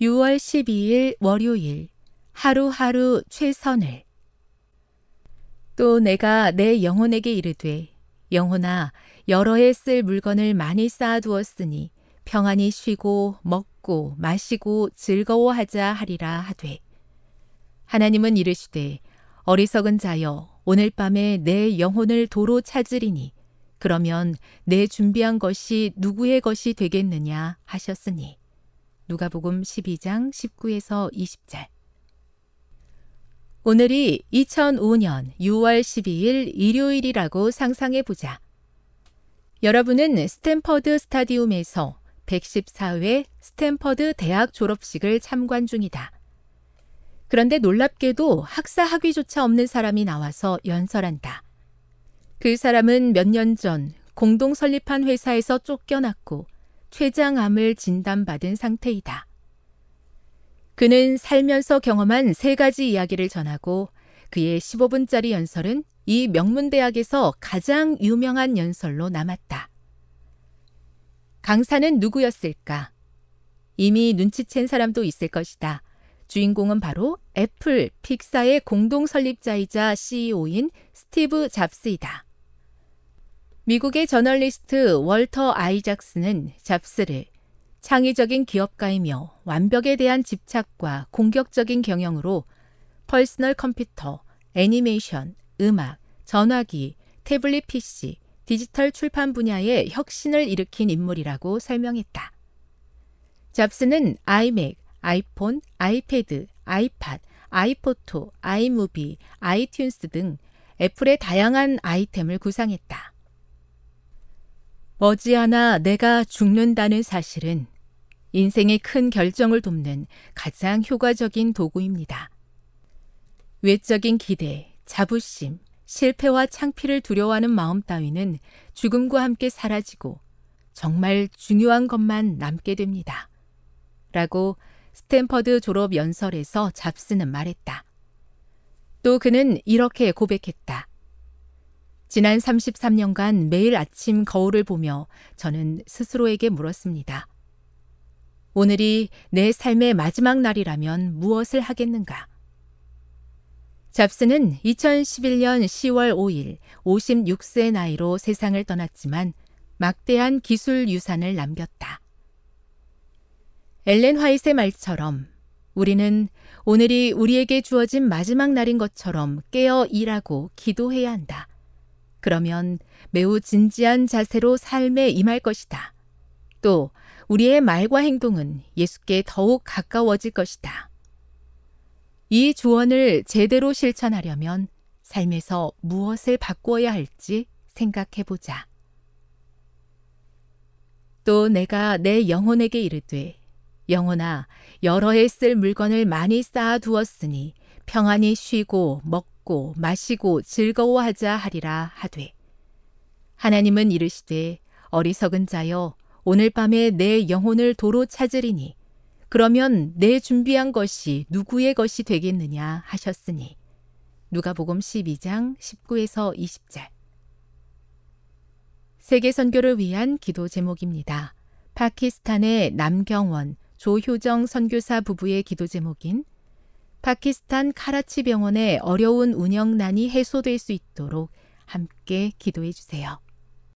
6월 12일 월요일 하루하루 최선을. 또 내가 내 영혼에게 이르되 영혼아 여러 해 쓸 물건을 많이 쌓아두었으니 평안히 쉬고 먹고 마시고 즐거워하자 하리라 하되. 하나님은 이르시되 어리석은 자여 오늘 밤에 내 영혼을 도로 찾으리니 그러면 내 준비한 것이 누구의 것이 되겠느냐 하셨으니 누가복음 12장 19에서 20절 오늘이 2005년 6월 12일 일요일이라고 상상해 보자. 여러분은 스탠퍼드 스타디움에서 114회 스탠퍼드 대학 졸업식을 참관 중이다. 그런데 놀랍게도 학사 학위조차 없는 사람이 나와서 연설한다. 그 사람은 몇 년 전 공동 설립한 회사에서 쫓겨났고 췌장암을 진단받은 상태이다. 그는 살면서 경험한 세 가지 이야기를 전하고 그의 15분짜리 연설은 이 명문대학에서 가장 유명한 연설로 남았다. 강사는 누구였을까? 이미 눈치챈 사람도 있을 것이다. 주인공은 바로 애플, 픽사의 공동 설립자이자 CEO인 스티브 잡스이다. 미국의 저널리스트 월터 아이작스는 잡스를 창의적인 기업가이며 완벽에 대한 집착과 공격적인 경영으로 퍼스널 컴퓨터, 애니메이션, 음악, 전화기, 태블릿 PC, 디지털 출판 분야에 혁신을 일으킨 인물이라고 설명했다. 잡스는 iMac, iPhone, iPad, iPod, iPhoto, iMovie, iTunes 등 애플의 다양한 아이템을 구상했다. 머지않아 내가 죽는다는 사실은 인생의 큰 결정을 돕는 가장 효과적인 도구입니다. 외적인 기대, 자부심, 실패와 창피를 두려워하는 마음 따위는 죽음과 함께 사라지고 정말 중요한 것만 남게 됩니다. 라고 스탠퍼드 졸업 연설에서 잡스는 말했다. 또 그는 이렇게 고백했다. 지난 33년간 매일 아침 거울을 보며 저는 스스로에게 물었습니다. 오늘이 내 삶의 마지막 날이라면 무엇을 하겠는가? 잡스는 2011년 10월 5일 56세 나이로 세상을 떠났지만 막대한 기술 유산을 남겼다. 엘렌 화이트의 말처럼 우리는 오늘이 우리에게 주어진 마지막 날인 것처럼 깨어 일하고 기도해야 한다. 그러면 매우 진지한 자세로 삶에 임할 것이다. 또 우리의 말과 행동은 예수께 더욱 가까워질 것이다. 이 조언을 제대로 실천하려면 삶에서 무엇을 바꾸어야 할지 생각해 보자. 또 내가 내 영혼에게 이르되 영혼아 여러 해 쓸 물건을 많이 쌓아 두었으니 평안히 쉬고 먹고 먹고 마시고 즐거워하자 하리라 하되 하나님은 이르시되 어리석은 자여 오늘 밤에 내 영혼을 도로 찾으리니 그러면 내 준비한 것이 누구의 것이 되겠느냐 하셨으니 누가복음 12장 19에서 20절 세계 선교를 위한 기도 제목입니다. 파키스탄의 남경원 조효정 선교사 부부의 기도 제목인 파키스탄 카라치 병원의 어려운 운영난이 해소될 수 있도록 함께 기도해 주세요.